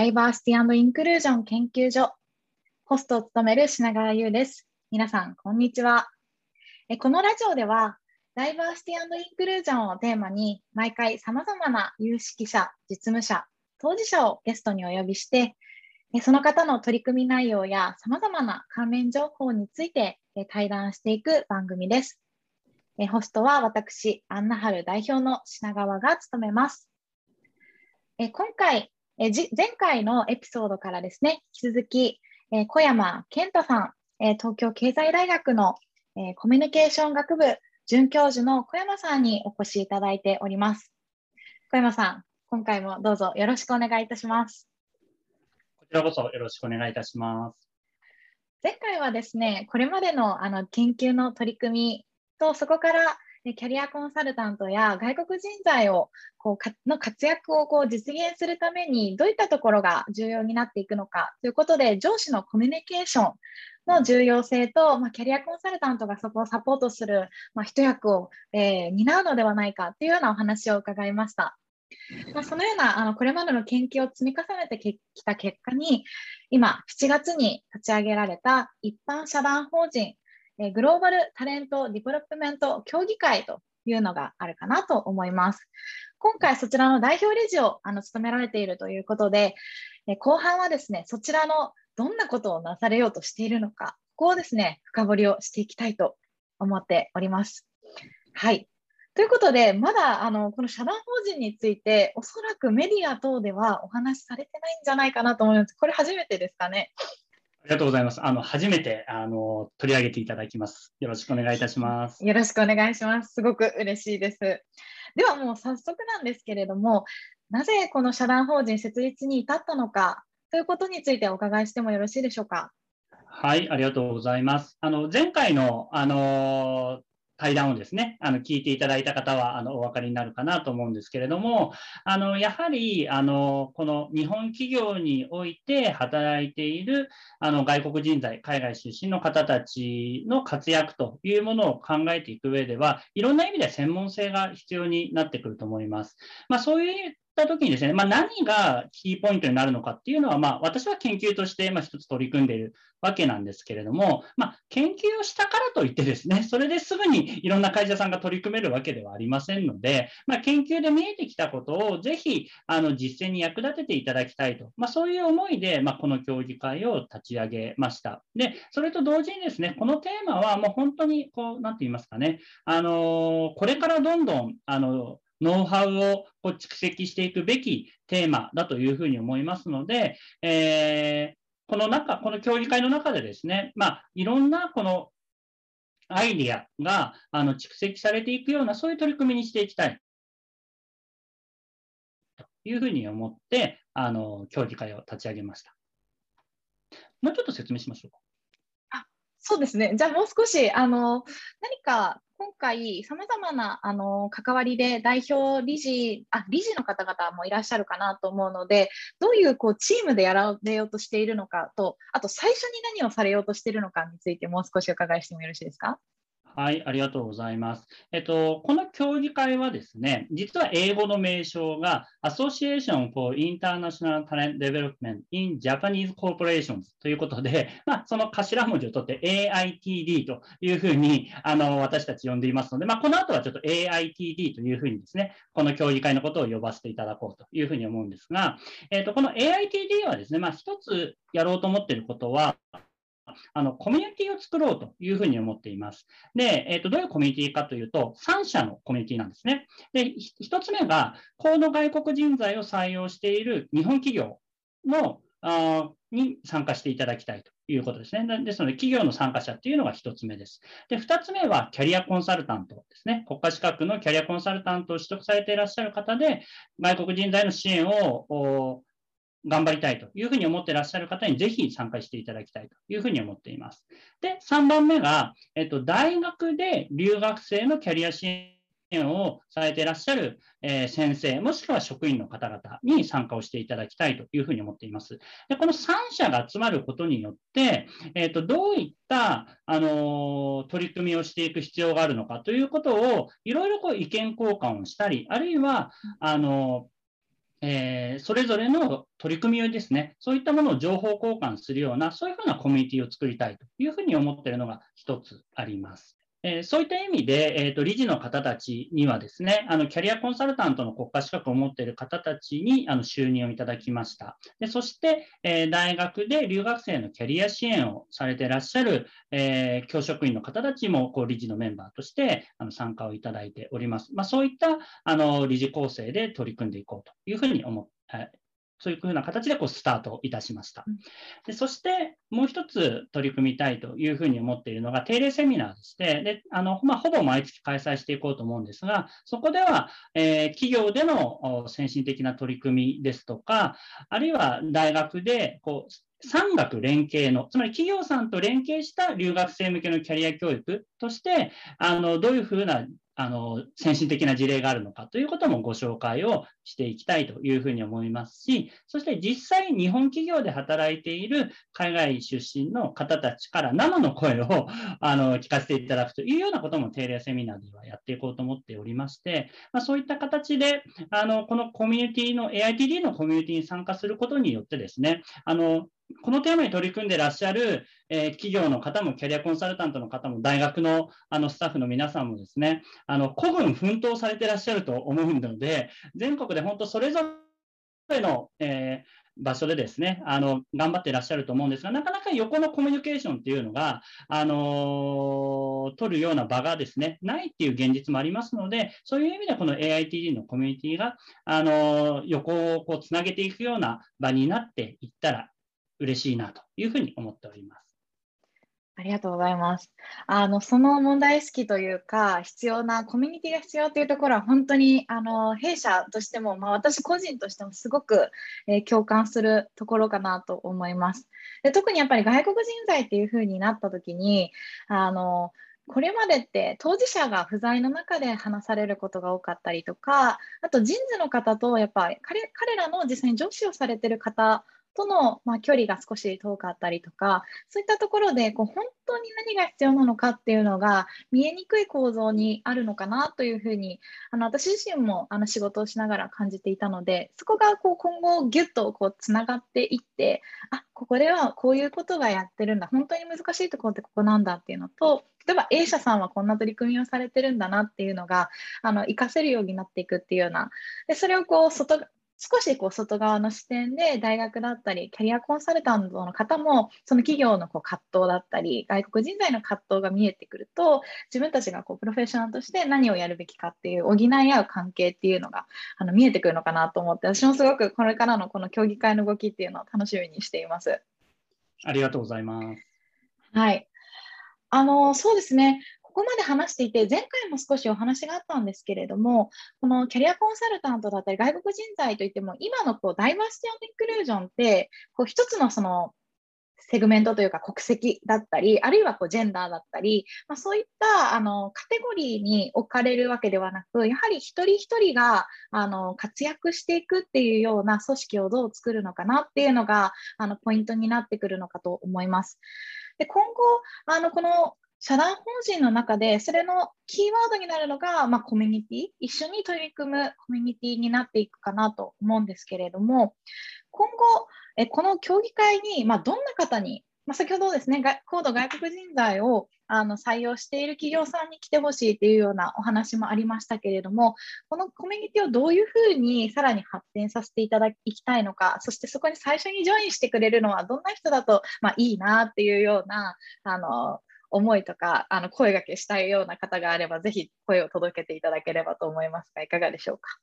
ダイバーシティインクルージョン研究所、ホストを務める品川優です。皆さん、こんにちは。えこのラジオでは、ダイバーシティインクルージョンをテーマに、毎回様々な有識者、実務者、当事者をゲストにお呼びして、その方の取り組み内容や様々な関連情報について対談していく番組です。ホストは私、アンナハル代表の品川が務めます。今回、え前回のエピソードからですね、引き続き、え小山健太さん、え東京経済大学の、えコミュニケーション学部准教授の小山さんにお越しいただいております。小山さん、今回もどうぞよろしくお願いいたします。こちらこそよろしくお願いいたします。前回はですね、これまでのあの研究の取り組みと、そこからでキャリアコンサルタントや外国人材をこうかの活躍をこう実現するためにどういったところが重要になっていくのかということで上司のコミュニケーションの重要性と、まあ、キャリアコンサルタントがそこをサポートする、まあ、一役を、えー、担うのではないかというようなお話を伺いました。まあ、そのようなあのこれまでの研究を積み重ねてきた結果に今7月に立ち上げられた一般社団法人えグローバルタレントディベロップメント協議会というのがあるかなと思います。今回そちらの代表理事をあの務められているということで、え後半はですね、そちらのどんなことをなされようとしているのか、ここをですね、深掘りをしていきたいと思っております。はい。ということで、まだあのこの社団法人について、おそらくメディア等ではお話しされてないんじゃないかなと思います。これ初めてですかね。ありがとうございます。あの、初めて、あの、取り上げていただきます。よろしくお願いいたします。よろしくお願いします。すごく嬉しいです。では、もう早速なんですけれども、なぜこの社団法人設立に至ったのかということについてお伺いしてもよろしいでしょうか。はい、ありがとうございます。あの、前回の、あの対談をですね、あの聞いていただいた方はあのお分かりになるかなと思うんですけれども、あのやはりあのこの日本企業において働いているあの外国人材、海外出身の方たちの活躍というものを考えていく上では、いろんな意味で専門性が必要になってくると思います。まあ、そういうった時にですね、まあ、何がキーポイントになるのかっていうのは、まあ、私は研究として一つ取り組んでいるわけなんですけれども、まあ、研究をしたからといってですね、それですぐにいろんな会社さんが取り組めるわけではありませんので、まあ、研究で見えてきたことをぜひあの実践に役立てていただきたいと、まあ、そういう思いで、まこの協議会を立ち上げました。で、それと同時にですね、このテーマはもう本当にこう、なんて言いますかね、あのこれからどんどん、あのノウハウをこう蓄積していくべきテーマだというふうに思いますので、えー、この中、この協議会の中でですね、まあ、いろんなこのアイディアがあの蓄積されていくような、そういう取り組みにしていきたいというふうに思って、あの協議会を立ち上げました。もうちょっと説明しましょうか。あそうですね。じゃあもう少しあの何か今回、さまざまなあの関わりで代表理事あ、理事の方々もいらっしゃるかなと思うので、どういうこうチームでやられようとしているのかと、あと最初に何をされようとしているのかについて、もう少しお伺いしてもよろしいですか？はい、ありがとうございます。えっと、この協議会はですね、実は英語の名称が Association for International Talent Development in Japanese Corporations ということで、まあ、その頭文字を取って AITD というふうにあの私たち呼んでいますので、まあ、この後はちょっと AITD というふうにですね、この協議会のことを呼ばせていただこうというふうに思うんですが、えっと、この AITD はですね、まあ、一つやろうと思っていることは、あのコミュニティを作ろうというふうに思っています。で、えーと、どういうコミュニティかというと、3社のコミュニティなんですね。で、1つ目が、高度外国人材を採用している日本企業のあに参加していただきたいということですね。ですので、企業の参加者っていうのが1つ目です。で、2つ目はキャリアコンサルタントですね。国家資格のキャリアコンサルタントを取得されていらっしゃる方で、外国人材の支援を頑張りたいというふうに思ってらっしゃる方にぜひ参加していただきたいというふうに思っています。で、3番目が、えっと、大学で留学生のキャリア支援をされていらっしゃる、え、先生、もしくは職員の方々に参加をしていただきたいというふうに思っています。でこの3社が集まることによって、えーと、どういった、あの、取り組みをしていく必要があるのかということを、いろいろこう意見交換をしたり、あるいはあのえー、それぞれの取り組みをですね、そういったものを情報交換するような、そういうふうなコミュニティを作りたいというふうに思っているのが一つあります。えー、そういった意味で、えーと、理事の方たちにはですね、あのキャリアコンサルタントの国家資格を持っている方たちにあの就任をいただきました。でそして、えー、大学で留学生のキャリア支援をされていらっしゃる、えー、教職員の方たちもこう理事のメンバーとしてあの参加をいただいております。まあ、そういったあの理事構成で取り組んでいこうというふうに思ってそういうふうな形でこうスタートいたしました。でそしてもう一つ取り組みたいというふうに思っているのが定例セミナーでして、であのまあ、ほぼ毎月開催していこうと思うんですが、そこでは、えー、企業での先進的な取り組みですとか、あるいは大学でこう産学連携の、つまり企業さんと連携した留学生向けのキャリア教育として、あのどういうふうなあの先進的な事例があるのかということもご紹介をしていきたいというふうに思いますし、そして実際日本企業で働いている海外出身の方たちから生の声をあの聞かせていただくというようなことも定例セミナーではやっていこうと思っておりまして、まあ、そういった形であのこのコミュニティの AITD のコミュニティに参加することによってですね、あのこのテーマに取り組んでらっしゃる、えー、企業の方も、キャリアコンサルタントの方も、大学のあのスタッフの皆さんもですね、あの孤軍奮闘されてらっしゃると思うので、全国で本当それぞれの、えー場所でですね、あの、頑張ってらっしゃると思うんですが、なかなか横のコミュニケーションっていうのが、あのー、取るような場がですね、ないっていう現実もありますので、そういう意味でこの AITD のコミュニティが、あの、横をこうつなげていくような場になっていったら嬉しいなというふうに思っております。ありがとうございます。あのその問題意識というか、必要なコミュニティが必要というところは、本当にあの弊社としても、まあ、私個人としてもすごく、えー、共感するところかなと思います。で特にやっぱり外国人材っていうふうになったときに、あのこれまでって当事者が不在の中で話されることが多かったりとか、あと人事の方とやっぱり彼彼らの実際に上司をされてる方との、まあ、距離が少し遠かったりとか、そういったところでこう本当に何が必要なのかっていうのが見えにくい構造にあるのかなというふうに、あの私自身もあの仕事をしながら感じていたので、そこがこう今後ぎゅっとこうつながっていって、あここではこういうことがやってるんだ、本当に難しいところってここなんだっていうのと、例えば A 社さんはこんな取り組みをされてるんだなっていうのがあの活かせるようになっていくっていうようなでそれをこう外少しこう外側の視点で大学だったりキャリアコンサルタントの方もその企業のこう葛藤だったり外国人材の葛藤が見えてくると自分たちがこうプロフェッショナルとして何をやるべきかっていう補い合う関係っていうのがあの見えてくるのかなと思って私もすごくこれからのこの協議会の動きっていうのを楽しみにしています。ありがとうございます。はい。あのそうですね、ここまで話していて、前回も少しお話があったんですけれども、このキャリアコンサルタントだったり、外国人材といっても、今のこうダイバーシティ・オン・インクルージョンって、こう一つのそのセグメントというか国籍だったり、あるいはこうジェンダーだったり、まあ、そういったあのカテゴリーに置かれるわけではなく、やはり一人一人があの活躍していくっていうような組織をどう作るのかなっていうのがあのポイントになってくるのかと思います。で今後あのこの社団法人の中で、それのキーワードになるのが、まあ、コミュニティ、一緒に取り組むコミュニティになっていくかなと思うんですけれども、今後、えこの協議会に、まあ、どんな方に、まあ、先ほどですね、高度外国人材をあの採用している企業さんに来てほしいというようなお話もありましたけれども、このコミュニティをどういうふうにさらに発展させていただきたいのか、そしてそこに最初にジョインしてくれるのはどんな人だと、まあ、いいなっていうようなあの思いとかあの声がけしたいような方があれば、ぜひ声を届けていただければと思いますが、いかがでしょうか？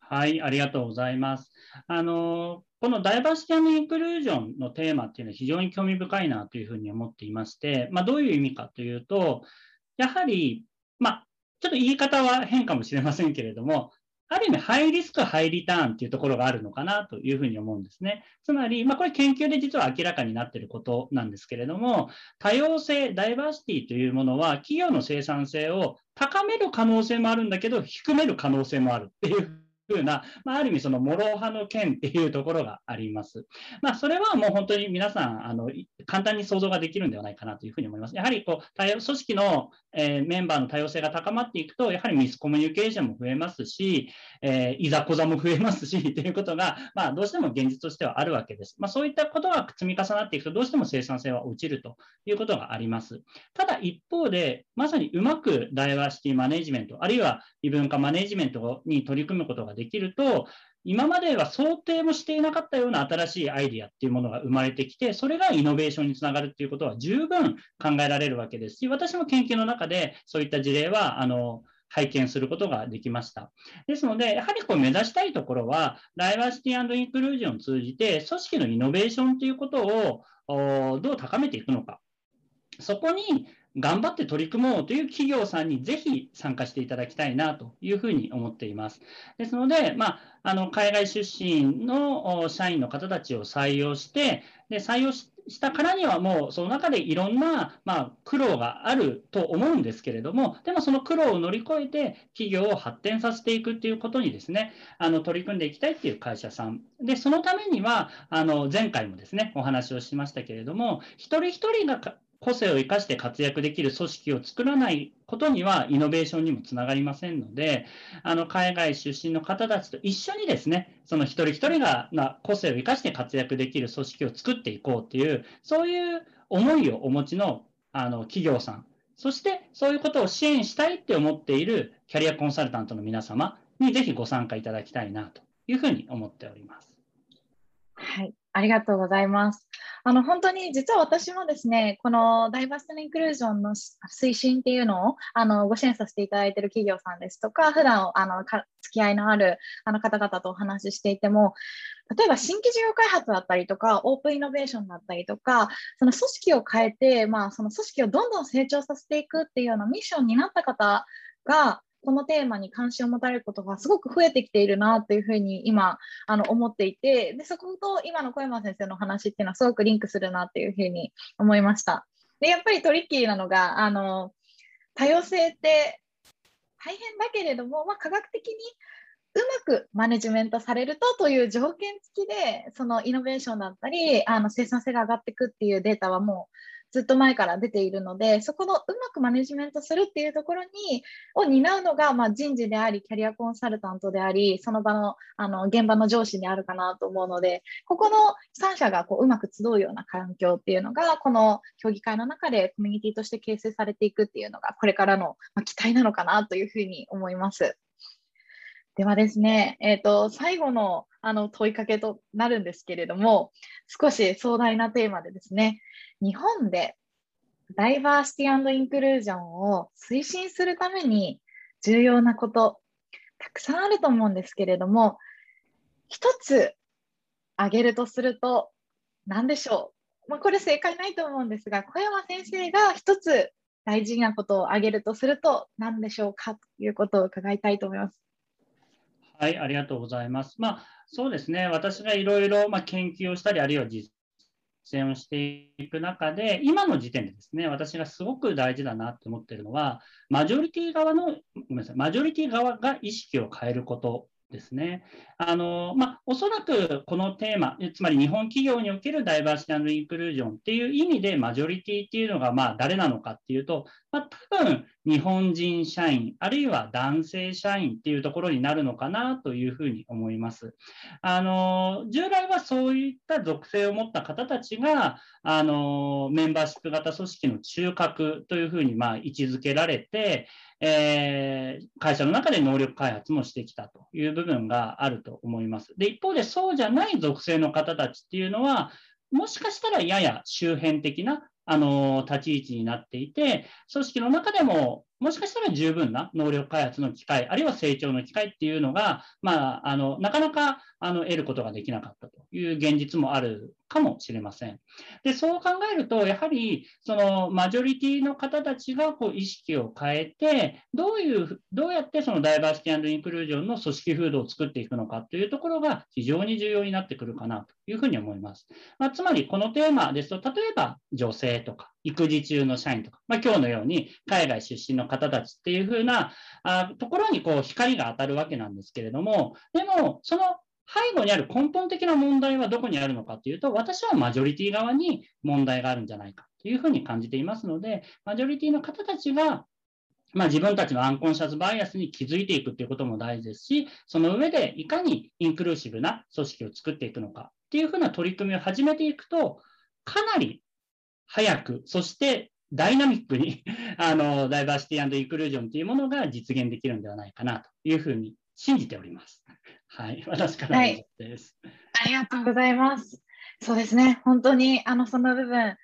はい、ありがとうございます。あのこのダイバーシティインクルージョンのテーマっていうのは非常に興味深いなというふうに思っていまして、まあ、どういう意味かというと、やはり、まあ、ちょっと言い方は変かもしれませんけれども、ある意味、ハイリスク、ハイリターンっていうところがあるのかなというふうに思うんですね。つまり、まあ、これ研究で実は明らかになっていることなんですけれども、多様性、ダイバーシティというものは、企業の生産性を高める可能性もあるんだけど、低める可能性もあるっていうふうな、まあ、ある意味その諸刃の剣っていうところがあります。まあ、それはもう本当に皆さん、あの、簡単に想像ができるんではないかなというふうに思います。やはりこう、多様組織の、えー、メンバーの多様性が高まっていくと、やはりミスコミュニケーションも増えますし、えー、いざこざも増えますし、ということが、まあ、どうしても現実としてはあるわけです。まあ、そういったことが積み重なっていくと、どうしても生産性は落ちるということがあります。ただ一方で、まさにうまくダイバーシティマネジメント、あるいは異文化マネジメントに取り組むことができると、今までは想定もしていなかったような新しいアイディアっていうものが生まれてきて、それがイノベーションにつながるっていうことは十分考えられるわけですし、私も研究の中でそういった事例は、あの、拝見することができました。ですので、やはりこう目指したいところは、ダイバーシティインクルージョンを通じて、組織のイノベーションということをどう高めていくのか。そこに頑張って取り組もうという企業さんにぜひ参加していただきたいなというふうに思っています。ですので、まあ、あの海外出身の社員の方たちを採用して、で採用したからにはもうその中でいろんな、まあ、苦労があると思うんですけれども、でもその苦労を乗り越えて企業を発展させていくっていうことにですね、あの取り組んでいきたいっていう会社さん。で、そのためには、あの前回もですね、お話をしましたけれども、一人一人が個性を生かして活躍できる組織を作らないことにはイノベーションにもつながりませんので、あの海外出身の方たちと一緒にですね、その一人一人がな個性を生かして活躍できる組織を作っていこうっていう、そういう思いをお持ちのあの企業さん、そしてそういうことを支援したいって思っているキャリアコンサルタントの皆様にぜひご参加いただきたいなというふうに思っております。はい、ありがとうございます。あの本当に実は私もですね、このダイバーシティインクルージョンの推進っていうのをあのご支援させていただいている企業さんですとか、普段あの付き合いのあるあの方々とお話ししていても、例えば新規事業開発だったりとか、オープンイノベーションだったりとか、その組織を変えて、まあ、その組織をどんどん成長させていくっていうようなミッションになった方が、このテーマに関心を持たれることがすごく増えてきているなというふうに今あの思っていてでそこと今の小山先生の話っていうのはすごくリンクするなっていうふうに思いました。でやっぱりトリッキーなのがあの多様性って大変だけれども、まあ、科学的にうまくマネジメントされるとという条件付きでそのイノベーションだったりあの生産性が上がっていくっていうデータはもうずっと前から出ているので、そこのうまくマネジメントするっていうところにを担うのが、まあ、人事であり、キャリアコンサルタントであり、その場のあの現場の上司にあるかなと思うので、ここの3社がこううまく集うような環境っていうのが、この協議会の中でコミュニティとして形成されていくっていうのが、これからの期待なのかなというふうに思います。ではですね、えーと、最後のあの問いかけとなるんですけれども、少し壮大なテーマでですね、日本でダイバーシティインクルージョンを推進するために重要なこと、たくさんあると思うんですけれども、一つ挙げるとすると何でしょう、まあ、これ正解ないと思うんですが、小山先生が一つ大事なことを挙げるとすると何でしょうか？ということを伺いたいと思います。はい、ありがとうございます。まあ、そうですね、私がいろいろ研究をしたり、あるいは実践をしていく中で、今の時点でですね、私がすごく大事だなと思っているのは、マジョリティ側の、ごめんなさい、マジョリティ側が意識を変えることですね。あのまあ、おそらくこのテーマ、つまり日本企業におけるダイバーシティインクルージョンっていう意味でマジョリティっていうのがまあ誰なのかっていうと、まあ、多分日本人社員、あるいは男性社員っていうところになるのかなというふうに思います。あの従来はそういった属性を持った方たちがあのメンバーシップ型組織の中核というふうにま位置づけられて、えー、会社の中で能力開発もしてきたという部分があると思います。で、一方でそうじゃない属性の方たちっていうのは、もしかしたらやや周辺的なあの立ち位置になっていて、組織の中でももしかしたら十分な能力開発の機会、あるいは成長の機会っていうのが、まあ、あのなかなかあの得ることができなかったという現実もあるかもしれません。で、そう考えると、やはり、そのマジョリティの方たちがこう意識を変えて、どういう、どうやってそのダイバーシティインクルージョンの組織風土を作っていくのかというところが非常に重要になってくるかなというふうに思います。まあ、つまり、このテーマですと、例えば女性とか、育児中の社員とか、まあ、今日のように海外出身の方たちっていうふうなあところにこう光が当たるわけなんですけれども、でも、その背後にある根本的な問題はどこにあるのかというと、私はマジョリティ側に問題があるんじゃないかというふうに感じていますので、マジョリティの方たちがまあ、自分たちのアンコンシャスバイアスに気づいていくということも大事ですし、その上でいかにインクルーシブな組織を作っていくのかっていうふうな取り組みを始めていくと、かなり早く、そしてダイナミックに あのダイバーシティインクルージョンというものが実現できるんではないかなというふうに信じております。はい、私からです、はい、ありがとうございます。そうですね、本当にあのその部分、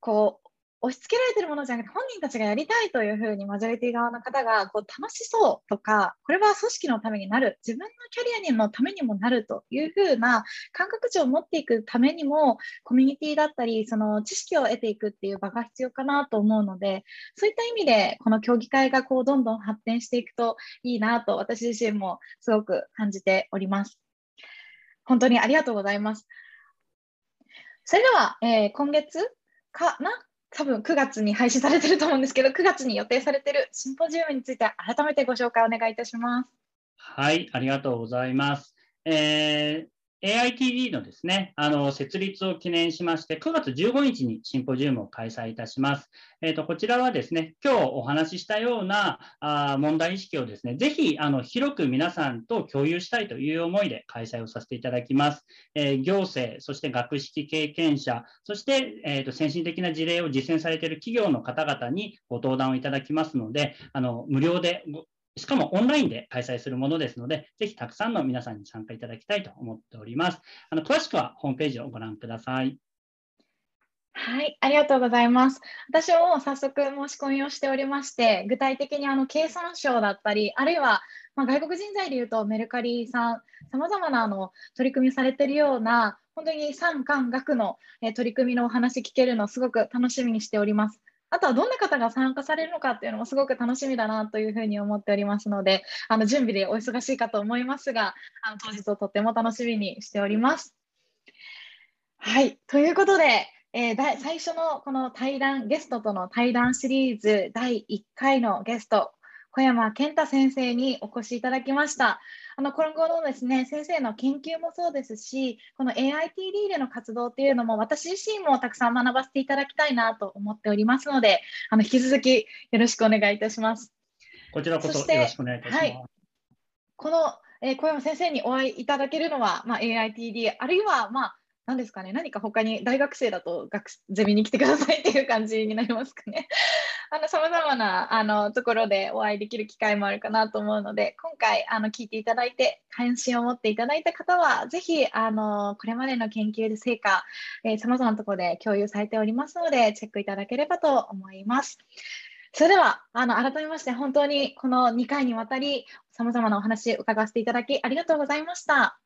こう押し付けられてるものじゃなくて本人たちがやりたいというふうにマジョリティ側の方がこう楽しそうとかこれは組織のためになる自分のキャリアにのためにもなるというふうな感覚値を持っていくためにもコミュニティだったりその知識を得ていくっていう場が必要かなと思うのでそういった意味でこの競技会がこうどんどん発展していくといいなと私自身もすごく感じております。本当にありがとうございます。それでは、えー、今月かな多分9月に廃止されてると思うんですけど、9月に予定されてるシンポジウムについて改めてご紹介お願いいたします。はい、ありがとうございます。えー AITD のですね、あの、設立を記念しまして、9月15日にシンポジウムを開催いたします。えっ、ー、と、こちらはですね、今日お話ししたようなあ問題意識をですね、ぜひ、あの、広く皆さんと共有したいという思いで開催をさせていただきます。えー、行政、そして学識経験者、そして、えっ、ー、と、先進的な事例を実践されている企業の方々にご登壇をいただきますので、あの、無料でしかもオンラインで開催するものですので、ぜひたくさんの皆さんに参加いただきたいと思っております。あの詳しくはホームページをご覧ください。はい、ありがとうございます。私も早速申し込みをしておりまして、具体的にあの経産省だったり、あるいはまあ、外国人材でいうとメルカリさん、さまざまなあの取り組みされているような、本当に産官学の、え取り組みのお話聞けるのすごく楽しみにしております。あとはどんな方が参加されるのかっていうのもすごく楽しみだなというふうに思っておりますので、あの準備でお忙しいかと思いますが、あの当日をとっても楽しみにしております。はい、ということで、えー、最初のこの対談、ゲストとの対談シリーズ第1回のゲスト、小山健太先生にお越しいただきました。あの今後のですね先生の研究もそうですし、この AITD での活動っていうのも私自身もたくさん学ばせていただきたいなと思っておりますので、あの引き続きよろしくお願いいたします。こちらこそよろしくお願いいたします。はい、この、えー、小山先生にお会いいただけるのは、まあ、AITD あるいはまあ何ですかね、何か他に大学生だと学ゼミに来てくださいっていう感じになりますかね。あの、様々なあのところでお会いできる機会もあるかなと思うので、今回あの聞いていただいて、関心を持っていただいた方は、ぜひあのこれまでの研究で成果、えー、様々なところで共有されておりますので、チェックいただければと思います。それでは、あの改めまして本当にこの2回にわたり、様々なお話伺わせていただきありがとうございました。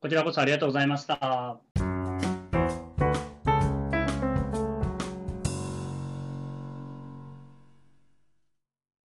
こちらこそありがとうございました。